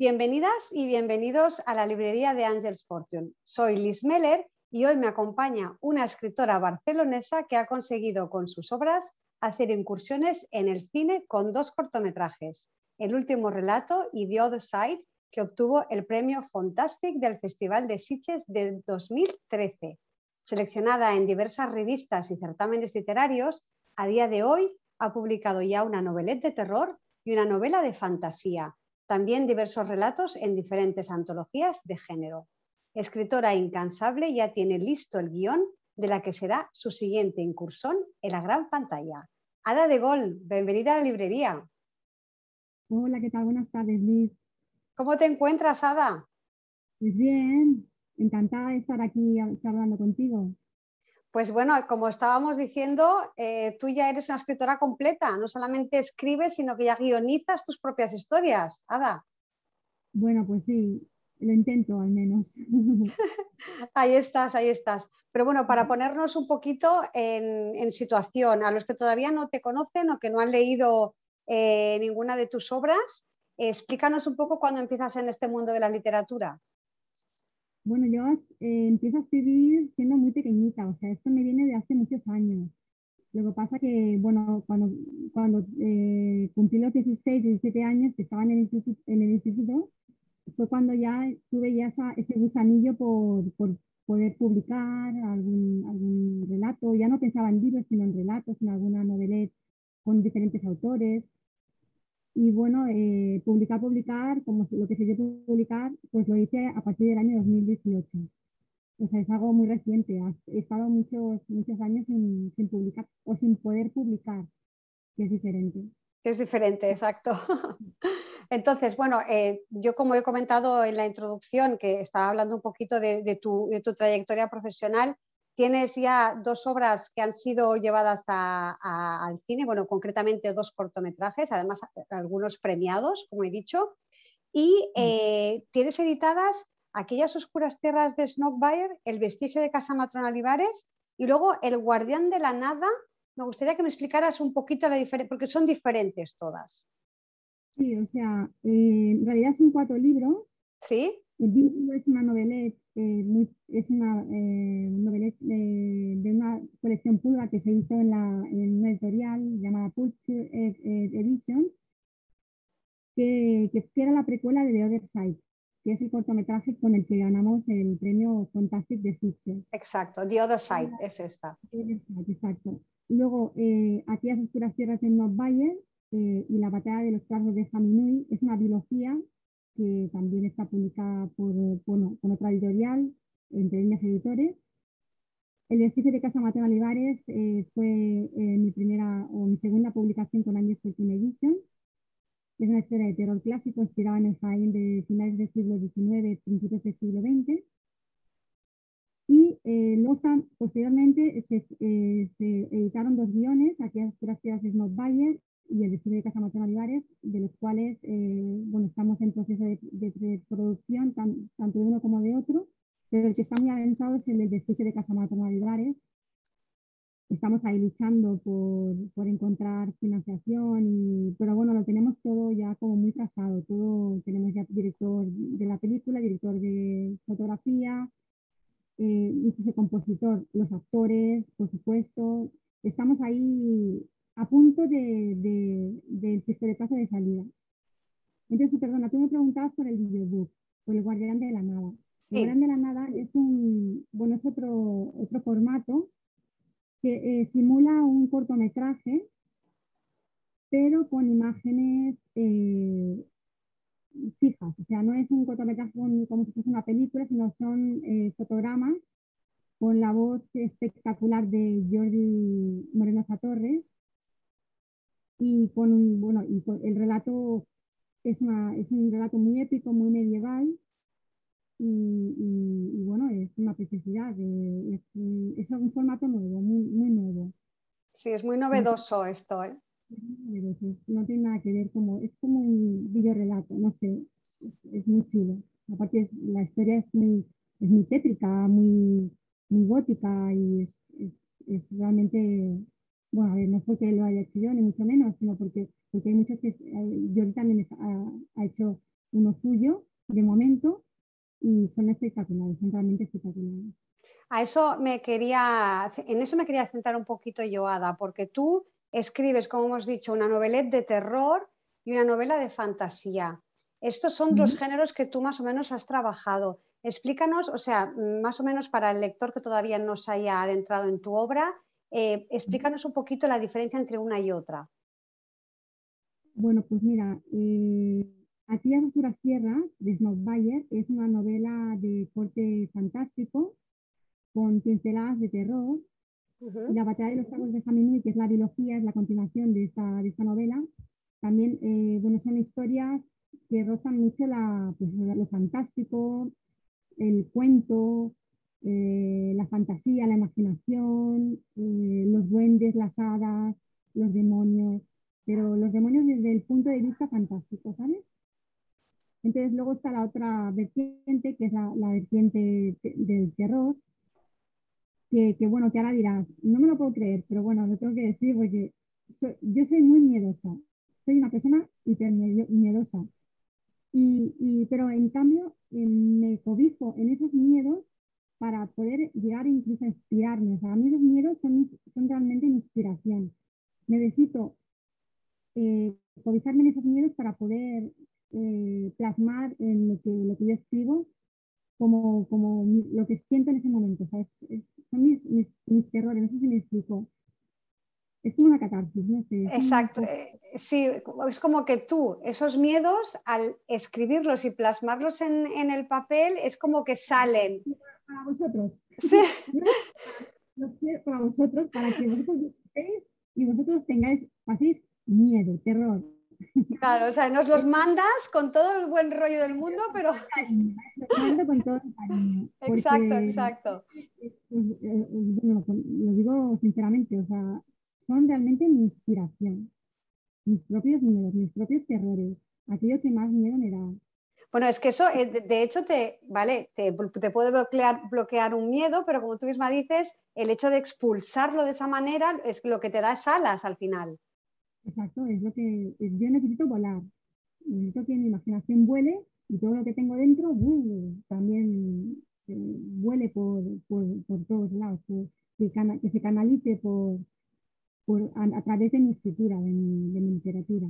Bienvenidas y bienvenidos a la librería de Angels Fortune. Soy Liz Meller y hoy me acompaña una escritora barcelonesa que ha conseguido con sus obras hacer incursiones en el cine con dos cortometrajes, El último relato y The Other Side, que obtuvo el premio Fantastic del Festival de Sitges de 2013. Seleccionada en diversas revistas y certámenes literarios, a día de hoy ha publicado ya una novelette de terror y una novela de fantasía, también diversos relatos en diferentes antologías de género. Escritora incansable, ya tiene listo el guion de la que será su siguiente incursón en la gran pantalla. Ada de Gol, bienvenida a la librería. Hola, ¿qué tal? Buenas tardes, Liz. ¿Cómo te encuentras, Ada? Pues bien, encantada de estar aquí charlando contigo. Pues bueno, como estábamos diciendo, eh, tú ya eres una escritora completa, no solamente escribes, sino que ya guionizas tus propias historias, Ada. Bueno, pues sí, lo intento al menos. ahí estás, ahí estás. Pero bueno, para ponernos un poquito en, situación, a los que todavía no te conocen o que no han leído eh, ninguna de tus obras, explícanos un poco cuándo empiezas en este mundo de la literatura. Bueno, yo eh, empiezo a escribir siendo muy pequeñita, o sea, esto me viene de hace muchos años. Lo que pasa que, bueno, cuando, cuando eh, cumplí los 16, 17 años que estaba en el instituto, en el instituto fue cuando ya tuve ya ese gusanillo por, por poder publicar algún, algún relato. Ya no pensaba en libros, sino en relatos, en alguna novelette con diferentes autores. Y bueno, eh, publicar, publicar, como lo que se dio publicar, pues lo hice a partir del año 2018. O sea, es algo muy reciente. He estado muchos, muchos años sin, sin publicar o sin poder publicar, que es diferente. Es diferente, exacto. Entonces, bueno, eh, yo como he comentado en la introducción, que estaba hablando un poquito de, de, tu, de tu, trayectoria profesional, Tienes ya dos obras que han sido llevadas al cine, bueno, concretamente dos cortometrajes, además algunos premiados, como he dicho, y mm. eh, tienes editadas Aquellas oscuras tierras de Snockbayer, El vestigio de Casa Matrona Olivares y luego El guardián de la nada. Me gustaría que me explicaras un poquito la diferencia, porque son diferentes todas. Sí, o sea, eh, en realidad son cuatro libros. Sí. El libro es una novelette, eh, es una eh, novelette de una colección Pulga que se hizo en, la, en una editorial llamada Pulse Edition, que, que, era la precuela de The Other Side, que es el cortometraje con el que ganamos el premio Fantastic de Sitges. Exacto, The Other Side es esta. The Other Side, exacto. Luego, eh, Aquellas oscuras tierras de North Bayer eh, y La batalla de los carros de Jaminui es una biología que también está publicada por, bueno, con otra editorial, entre líneas editores. El vestigio de Casa Mateo Olivares eh, fue eh, mi primera o mi segunda publicación con Años Fortune Edition. Es una historia de terror clásico inspirada en el Jaén de finales del siglo XIX, principios del siglo XX. Eh, luego posteriormente se, se, editaron dos guiones, aquí las tierras de Snow Bayer y el estudio de Casa Olivares, de los cuales eh, bueno, estamos en proceso de, producción, tanto de uno como de otro, pero el que está muy avanzado es el del vestigio de Casa Olivares. Estamos ahí luchando por, por encontrar financiación, y, pero bueno, lo tenemos todo ya como muy trazado, todo, tenemos ya director de la película, director de fotografía, eh, compositor, los actores, por supuesto, estamos ahí a punto del de, de pistoletazo de salida. Entonces, perdona, tú me preguntabas por el videobook, por el Guardián de la Nada. El Guardián de la Nada es un, bueno, es otro, otro formato que eh, simula un cortometraje, pero con imágenes eh, fijas. O sea, no es un cortometraje como si fuese una película, sino son eh, fotogramas con la voz espectacular de Jordi Moreno Torres y con bueno, y el relato es, una, es, un relato muy épico, muy medieval y, y, bueno, es una preciosidad, es, es, un formato nuevo, muy, muy nuevo. Sí, es muy novedoso esto, ¿eh? No tiene nada que ver, como, es como un video relato, no sé, es, muy chulo. Aparte, la historia es muy, es muy tétrica, muy, muy gótica y es, es realmente bueno, a ver, no es porque lo haya hecho yo, ni mucho menos, sino porque, porque hay muchas que, eh, yo también ha, ha, hecho uno suyo de momento y son espectaculares, son realmente espectaculares. A eso me quería, en eso me quería centrar un poquito yo, Ada, porque tú escribes, como hemos dicho, una novelette de terror y una novela de fantasía. Estos son dos géneros que tú más o menos has trabajado. Explícanos, o sea, más o menos para el lector que todavía no se haya adentrado en tu obra, eh, explícanos un poquito la diferencia entre una y otra. Bueno, pues mira, eh, a Oscuras Tierras, de Bayer, es una novela de corte fantástico, con pinceladas de terror. La batalla de los tragos de Jaminui, que es la biología, es la continuación de esta, de esta novela. También, eh, bueno, son historias que rozan mucho la, pues, lo fantástico, el cuento, eh, la fantasía, la imaginación, eh, los duendes, las hadas, los demonios, pero los demonios desde el punto de vista fantástico, ¿sabes? Entonces luego está la otra vertiente, que es la, vertiente del terror, que, bueno, que ahora dirás, no me lo puedo creer, pero bueno, lo tengo que decir porque yo soy muy miedosa, soy una persona hiper miedosa, y, pero en cambio eh, me cobijo en esos miedos para poder llegar incluso a inspirarme. O sea, a mí los miedos son, son realmente mi inspiración. Necesito eh, cobijarme en esos miedos para poder eh, plasmar en lo que, lo que yo escribo como, como lo que siento en ese momento. son mis, mis, terrores, no sé si me explico. Es como una catarsis, no sé. Exacto, eh, sí, es como que tú, esos miedos, al escribirlos y plasmarlos en, en el papel, es como que salen. Para vosotros. para vosotros, para que vosotros veáis y vosotros tengáis, paséis miedo, terror, Claro, o sea, nos los mandas con todo el buen rollo del mundo, pero... con todo el cariño. Exacto, exacto. Bueno, lo digo sinceramente, o sea, son realmente mi inspiración. Mis propios miedos, mis propios terrores, aquello que más miedo me da. Bueno, es que eso, eh, de hecho, te, vale, te, te, puede bloquear, bloquear un miedo, pero como tú misma dices, el hecho de expulsarlo de esa manera es lo que te da es alas al final. Exacto, es lo que yo necesito volar. Necesito que mi imaginación vuele y todo lo que tengo dentro también eh, vuele por, todos lados, que, se canalice por, a, través de mi escritura, de mi, literatura.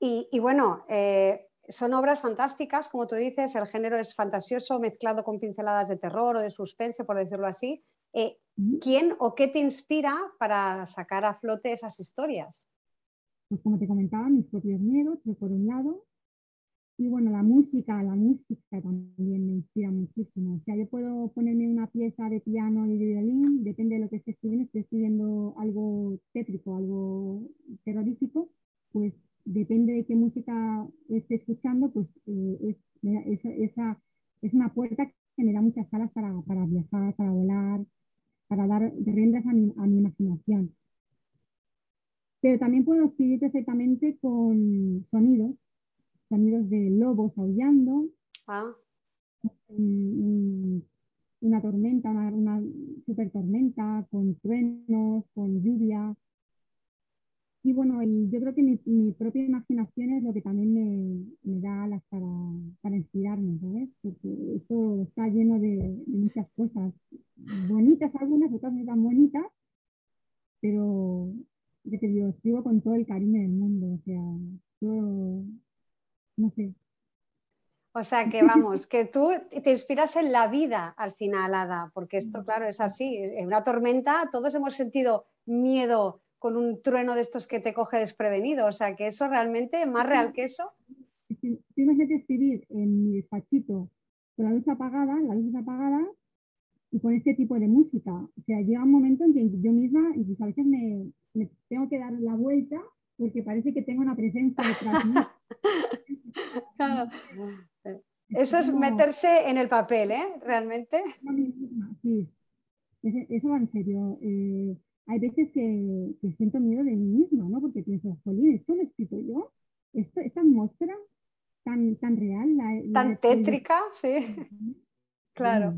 Y, bueno, eh, son obras fantásticas, como tú dices, el género es fantasioso, mezclado con pinceladas de terror o de suspense, por decirlo así. Eh, ¿Quién o qué te inspira para sacar a flote esas historias? Pues como te comentaba, mis propios miedos, por un lado, y bueno, la música, la música también me inspira muchísimo. O sea, yo puedo ponerme una pieza de piano y de violín, depende de lo que esté escribiendo, si estoy escribiendo algo tétrico, algo terrorífico, pues depende de qué música esté escuchando, pues eh, es, esa, es una puerta que me da muchas alas para, viajar, para volar, para dar riendas a mi, a mi imaginación. Pero también puedo escribir perfectamente con sonidos, sonidos de lobos aullando, ah. una tormenta, una, super tormenta, con truenos, con lluvia. Y bueno, yo creo que mi, propia imaginación es lo que también me, da alas para, para, inspirarme, ¿sabes? Porque esto está lleno de, muchas cosas, bonitas algunas, otras no tan bonitas, pero yo te digo, escribo con todo el cariño del mundo, o sea, yo no sé. O sea que vamos, que tú te inspiras en la vida al final, Ada, porque esto, claro, es así. En una tormenta todos hemos sentido miedo con un trueno de estos que te coge desprevenido. O sea que eso realmente, más real que eso. Si, si imagínate escribir en mi despachito con la luz apagada, las luces apagadas, y con este tipo de música. O sea, llega un momento en que yo misma, incluso a veces me, me tengo que dar la vuelta porque parece que tengo una presencia detrás de claro. Eso es meterse en el papel, ¿eh? Realmente. Sí, eso va en serio. Eh, hay veces que, siento miedo de mí misma, ¿no? Porque pienso, jolín, ¿esto lo escrito yo? ¿Esto, ¿Esta atmósfera tan, tan real? tan tétrica, sí. Claro.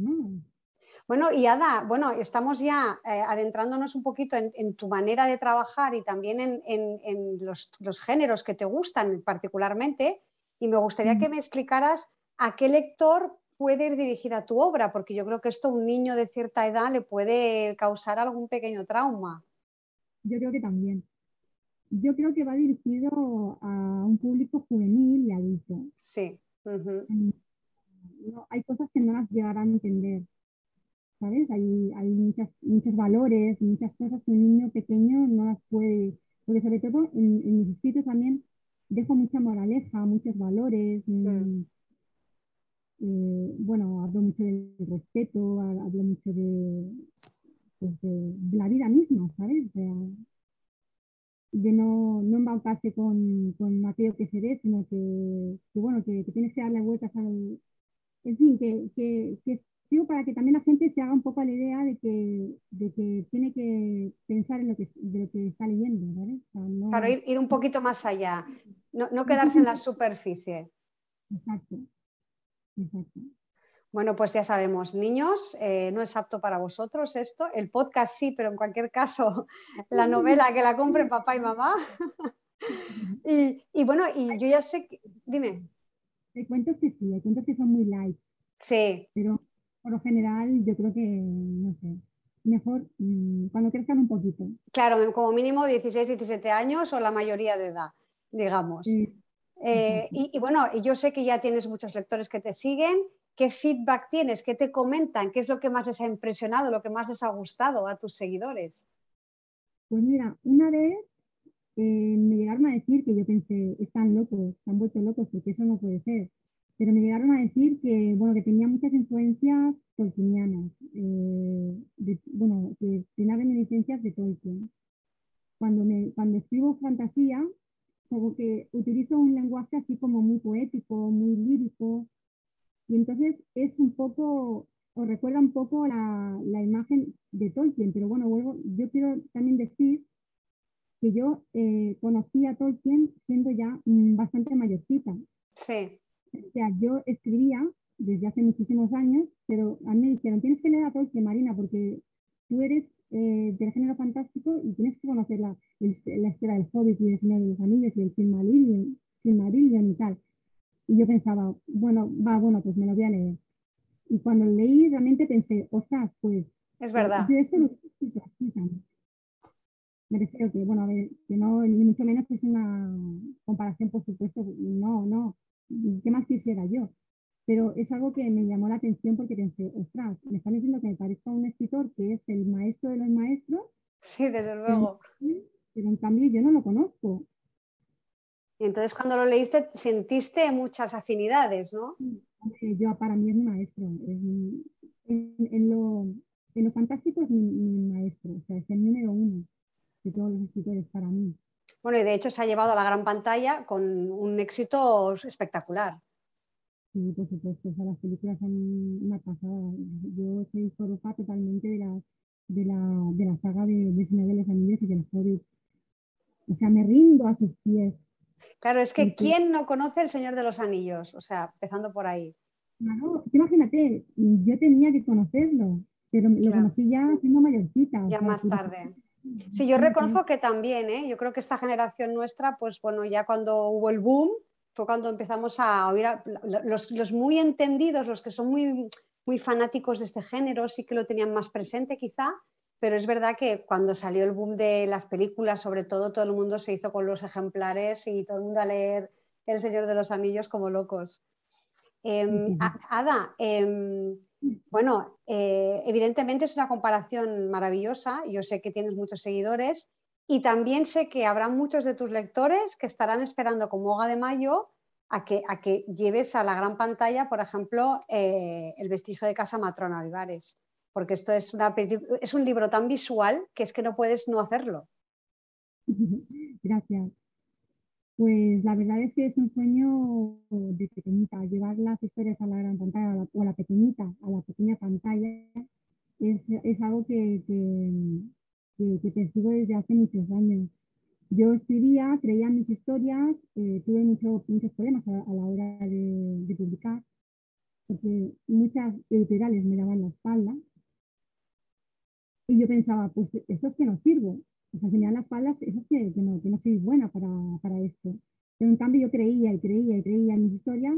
Bueno, y Ada, bueno, estamos ya eh, adentrándonos un poquito en, tu manera de trabajar y también en, los, géneros que te gustan particularmente. Y me gustaría que me explicaras a qué lector puede ir dirigida tu obra, porque yo creo que esto a un niño de cierta edad le puede causar algún pequeño trauma. Yo creo que también. Yo creo que va dirigido a un público juvenil y adulto. Sí. hay cosas que no las llegarán a entender. ¿Sabes? Hay, hay muchas, muchos valores, muchas cosas que un niño pequeño no las puede. Porque sobre todo en, mis escritos también dejo mucha moraleja, muchos valores. Mm. Mm, eh, bueno, hablo mucho del respeto, hablo mucho pues, de, de, la vida misma, ¿sabes? de no, no embaucarse con, con, aquello que se ve, sino que, bueno, que, tienes que darle vueltas al... En fin, que, que, para que también la gente se haga un poco la idea de que, de que tiene que pensar en lo que, de lo que está leyendo, ¿vale? Para ir, ir, un poquito más allá, no, no quedarse en la superficie. Exacto, exacto. Bueno, pues ya sabemos, niños, eh, no es apto para vosotros esto. El podcast sí, pero en cualquier caso, la novela que la compren papá y mamá. y, bueno, y yo ya sé, que... dime. Hay cuentos que sí, hay cuentos que son muy light. Sí. Pero por lo general yo creo que, no sé, mejor mm, cuando crezcan un poquito. Claro, como mínimo 16, 17 años o la mayoría de edad, digamos. Eh, y, y, bueno, yo sé que ya tienes muchos lectores que te siguen ¿Qué feedback tienes? ¿Qué te comentan? ¿Qué es lo que más les ha impresionado, lo que más les ha gustado a tus seguidores? Pues mira, una vez eh, me llegaron a decir que yo pensé, están locos, están vueltos locos, porque eso no puede ser. Pero me llegaron a decir que, bueno, que tenía muchas influencias tolkienianas, eh, bueno, que tenía reminiscencias de Tolkien. Cuando, me, cuando escribo fantasía, como que utilizo un lenguaje así como muy poético, muy lírico, y entonces es un poco, o recuerda un poco la, la imagen de Tolkien, pero bueno, vuelvo, yo quiero también decir que yo eh, conocí a Tolkien siendo ya mm, bastante mayorcita. Sí. O sea, yo escribía desde hace muchísimos años, pero a mí me dijeron, tienes que leer a Tolkien, Marina, porque tú eres eh, del género fantástico y tienes que conocer la, la historia del Hobbit y el Señor de los Anillos y el Silmarillion, Silmarillion y tal. Y yo pensaba, bueno, va, bueno, pues me lo voy a leer. Y cuando leí realmente pensé, ostras, pues... Es verdad. Yo esto lo me refiero que, bueno, a ver, que no, ni mucho menos es una comparación, por supuesto, no, no, ¿qué más quisiera yo? Pero es algo que me llamó la atención porque pensé, ostras, me están diciendo que me parezca un escritor que es el maestro de los maestros. Sí, desde luego. pero en cambio yo no lo conozco. Y entonces cuando lo leíste sentiste muchas afinidades, ¿no? Yo para mí es mi maestro. en, lo, fantástico es mi, maestro, o sea, es el número uno de todos los escritores para mí. Bueno, y de hecho se ha llevado a la gran pantalla con un éxito espectacular. Sí, por supuesto, o sea, las películas son una pasada. Yo soy forofa totalmente de la, de la, de la saga de, de Señor de los Anillos y del Hobbit. O sea, me rindo a sus pies. Claro, es que ¿quién no conoce el Señor de los Anillos? O sea, empezando por ahí. Claro, imagínate, yo tenía que conocerlo, pero lo conocí ya siendo mayorcita. Ya más tarde. Sí, yo reconozco que también, ¿eh? yo creo que esta generación nuestra, pues bueno, ya cuando hubo el boom, fue cuando empezamos a oír a los, los, muy entendidos, los que son muy, muy fanáticos de este género, sí que lo tenían más presente quizá, pero es verdad que cuando salió el boom de las películas, sobre todo, todo el mundo se hizo con los ejemplares y todo el mundo a leer El Señor de los Anillos como locos. Em, Ada, em, bueno, eh, evidentemente es una comparación maravillosa, yo sé que tienes muchos seguidores y también sé que habrá muchos de tus lectores que estarán esperando como hoga de mayo a que, a que lleves a la gran pantalla, por ejemplo, eh, El vestigio de casa matrona Olivares porque esto es, una, es un libro tan visual que es que no puedes no hacerlo. Gracias. Pues la verdad es que es un sueño de pequeñita, llevar las historias a la gran pantalla o a la pequeñita, a la pequeña pantalla, es, algo que, que, que, desde hace muchos años. Yo escribía, creía mis historias, eh, tuve muchos problemas a, la hora de, de publicar, porque muchas editoriales me daban la espalda y yo pensaba, pues eso es que no sirvo. O sea, si me dan las palas, eso es que, no, soy buena para, esto. Pero en cambio yo creía y creía y creía en mis historias,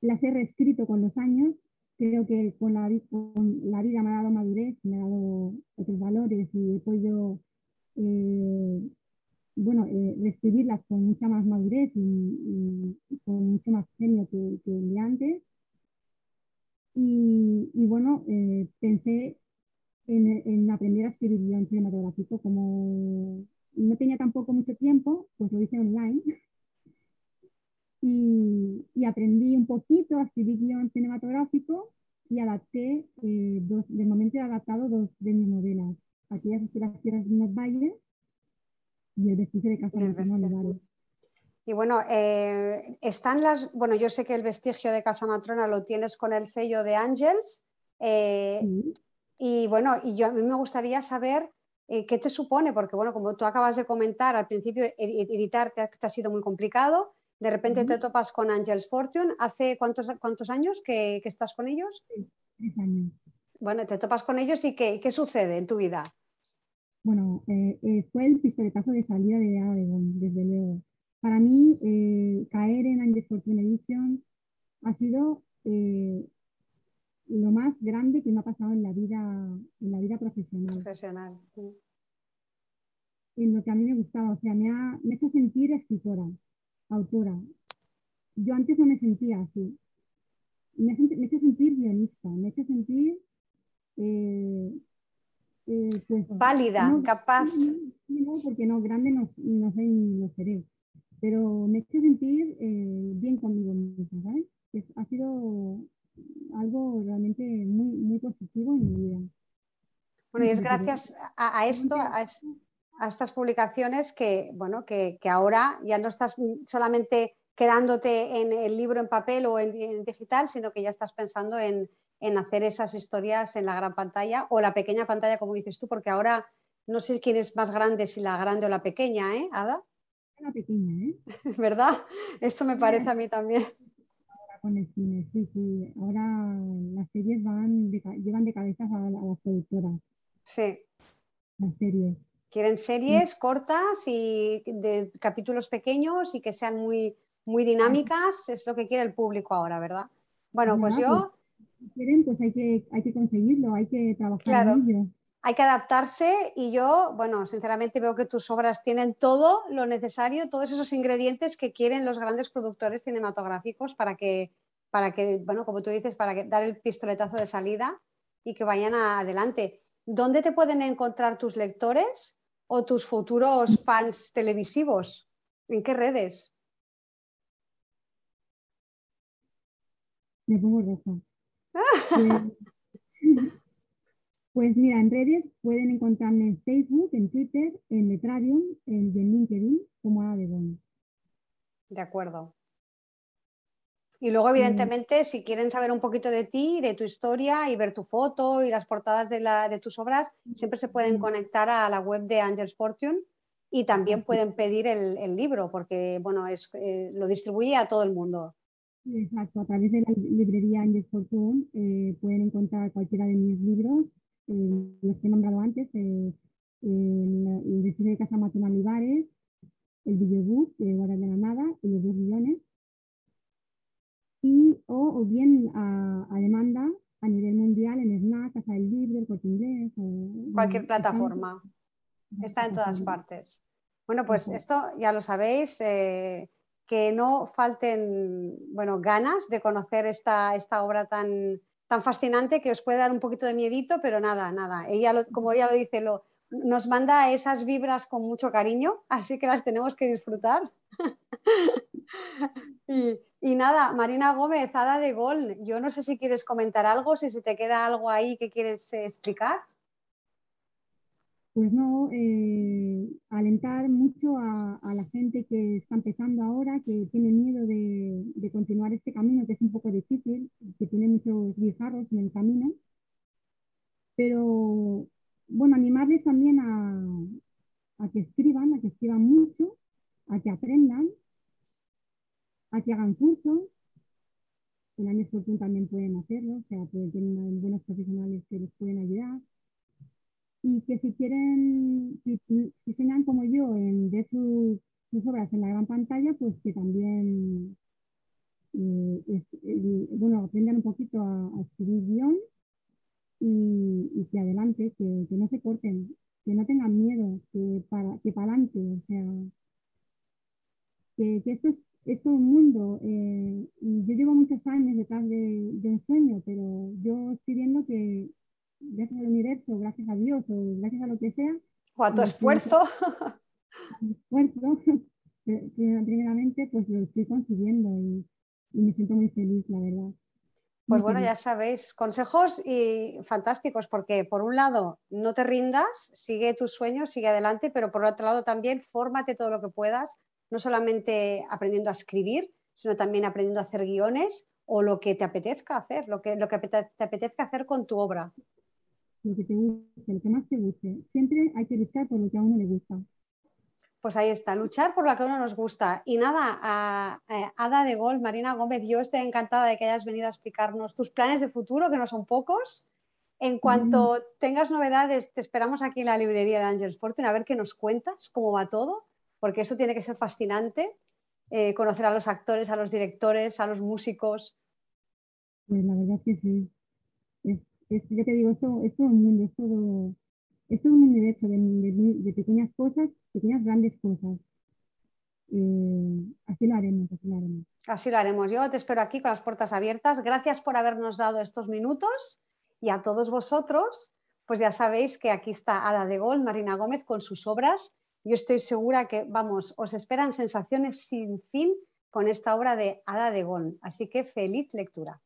las he reescrito con los años, creo que con la, vida me ha dado madurez, me ha dado otros valores y he podido eh, bueno, eh, reescribirlas con mucha más madurez y, con mucho más genio que, que antes. Y, y bueno, eh, pensé en, en, aprender a escribir guion cinematográfico. Como no tenía tampoco mucho tiempo, pues lo hice online. y, y, aprendí un poquito a escribir guion cinematográfico y adapté, eh, dos, de momento he adaptado dos de mis novelas. Aquellas las tierras de los valles y el vestigio de Casa Matrona Y bueno, eh, están las, bueno, yo sé que el vestigio de Casa Matrona lo tienes con el sello de Ángels. Eh, y bueno, y yo a mí me gustaría saber eh, qué te supone, porque bueno, como tú acabas de comentar, al principio editar te ha, sido muy complicado. De repente te topas con Angels Fortune. ¿Hace cuántos, cuántos años que, estás con ellos? tres años. Bueno, te topas con ellos y qué, qué sucede en tu vida. Bueno, eh, eh, fue el pistoletazo de salida de Adegon, desde luego. Para mí, caer en Angels Fortune Edition ha sido lo más grande que me ha pasado en la vida, en la vida profesional. Profesional. En lo que a mí me gustaba, o sea, me ha, me ha hecho sentir escritora, autora. Yo antes no me sentía así. Me ha, me ha hecho sentir guionista, me ha hecho sentir eh, pues, válida, capaz. No, porque no, grande no, no soy no seré, pero me he hecho sentir eh, bien conmigo misma, ¿sabes? ha sido algo realmente muy, muy positivo en mi vida. Bueno, y es gracias a, esto, a, estas publicaciones que, bueno, que, que, ahora ya no estás solamente quedándote en el libro en papel o en digital, sino que ya estás pensando en, en hacer esas historias en la gran pantalla o la pequeña pantalla, como dices tú, porque ahora no sé quién es más grande, si la grande o la pequeña, ¿eh, Ada? La pequeña, ¿eh? ¿Verdad? Esto me parece a mí también. Con el cine, sí, sí. Ahora las series van llevan de cabeza a, las productoras. Sí. Las series. Quieren series cortas y de capítulos pequeños y que sean muy, muy dinámicas, es lo que quiere el público ahora, ¿verdad? Bueno, pues yo pues quieren, pues hay que, hay que conseguirlo, hay que trabajar en ello. Hay que adaptarse y yo, bueno, sinceramente veo que tus obras tienen todo lo necesario, todos esos ingredientes que quieren los grandes productores cinematográficos para que, para que bueno, como tú dices, para que, dar el pistoletazo de salida y que vayan adelante. ¿Dónde te pueden encontrar tus lectores o tus futuros fans televisivos? ¿En qué redes? Me pongo roja. Pues, mira, en redes pueden encontrarme en Facebook, en Twitter, en Letrarium en, en LinkedIn como Ada de De acuerdo. Y luego, evidentemente, si quieren saber un poquito de ti, de tu historia y ver tu foto y las portadas de, la, de tus obras, siempre se pueden conectar a la web de Angels Fortune y también pueden pedir el, libro porque bueno, es, eh, lo distribuye a todo el mundo. Exacto, a través de la librería Angels Fortune eh, pueden encontrar cualquiera de mis libros, los que he nombrado antes, eh, el destino de Casa Matuna Olivares, el videobook de Guardia de la Nada y los dos millones. Y, o, o bien a, a, demanda a nivel mundial en SNAC, Casa del Libro, el Corte Inglés. O, Cualquier plataforma. Está en todas partes. Bueno, pues esto ya lo sabéis. Eh, que no falten bueno, ganas de conocer esta, esta obra tan, tan fascinante que os puede dar un poquito de miedito, pero nada, nada. Ella, como ella lo dice, lo, nos manda esas vibras con mucho cariño, así que las tenemos que disfrutar. y, nada, Marina Gómez, Hada de Gol, yo no sé si quieres comentar algo, si se te queda algo ahí que quieres explicar. Pues no, eh, alentar mucho a, la gente que está empezando ahora, que tiene miedo de, continuar este camino, que es un poco difícil, que tiene muchos guijarros en el camino. Pero, bueno, animarles también a, que escriban, a que escriban mucho, a que aprendan, a que hagan cursos. En Años Fortune también pueden hacerlo, o sea, tener buenos profesionales que les pueden ayudar que si quieren, si, si como yo en de sus sus obras en la gran pantalla, pues que también eh, bueno, aprendan un poquito a, escribir guion y, que adelante, que, no se corten, que no tengan miedo, que para, que adelante, o sea, que, esto es, es, un mundo. Eh, yo llevo muchos años detrás de, de, un sueño, pero yo estoy viendo que gracias al universo, gracias a Dios o gracias a lo que sea. O a tu esfuerzo. esfuerzo, primeramente, pues lo estoy consiguiendo y, me siento muy feliz, la verdad. Pues bueno, ya sabéis, consejos y fantásticos, porque por un lado, no te rindas, sigue tus sueños, sigue adelante, pero por otro lado también fórmate todo lo que puedas, no solamente aprendiendo a escribir, sino también aprendiendo a hacer guiones o lo que te apetezca hacer, lo que, lo que te apetezca hacer con tu obra. Lo que te guste, lo que más te guste. Siempre hay que luchar por lo que a uno le gusta. Pues ahí está, luchar por lo que a uno nos gusta. Y nada, a, Ada de Gol, Marina Gómez, yo estoy encantada de que hayas venido a explicarnos tus planes de futuro, que no son pocos. En cuanto tengas novedades, te esperamos aquí en la librería de Angels Fortune a ver qué nos cuentas, cómo va todo, porque eso tiene que ser fascinante, eh, conocer a los actores, a los directores, a los músicos. Pues la verdad es que sí. Es, yo te digo, esto, es todo un mundo, es todo es un universo de, pequeñas cosas, pequeñas grandes cosas. Eh, así lo haremos, así lo haremos. Así lo haremos. Yo te espero aquí con las puertas abiertas. Gracias por habernos dado estos minutos y a todos vosotros, pues ya sabéis que aquí está Ada de Gol, Marina Gómez con sus obras. Yo estoy segura que, vamos, os esperan sensaciones sin fin con esta obra de Ada de Gol. Así que feliz lectura.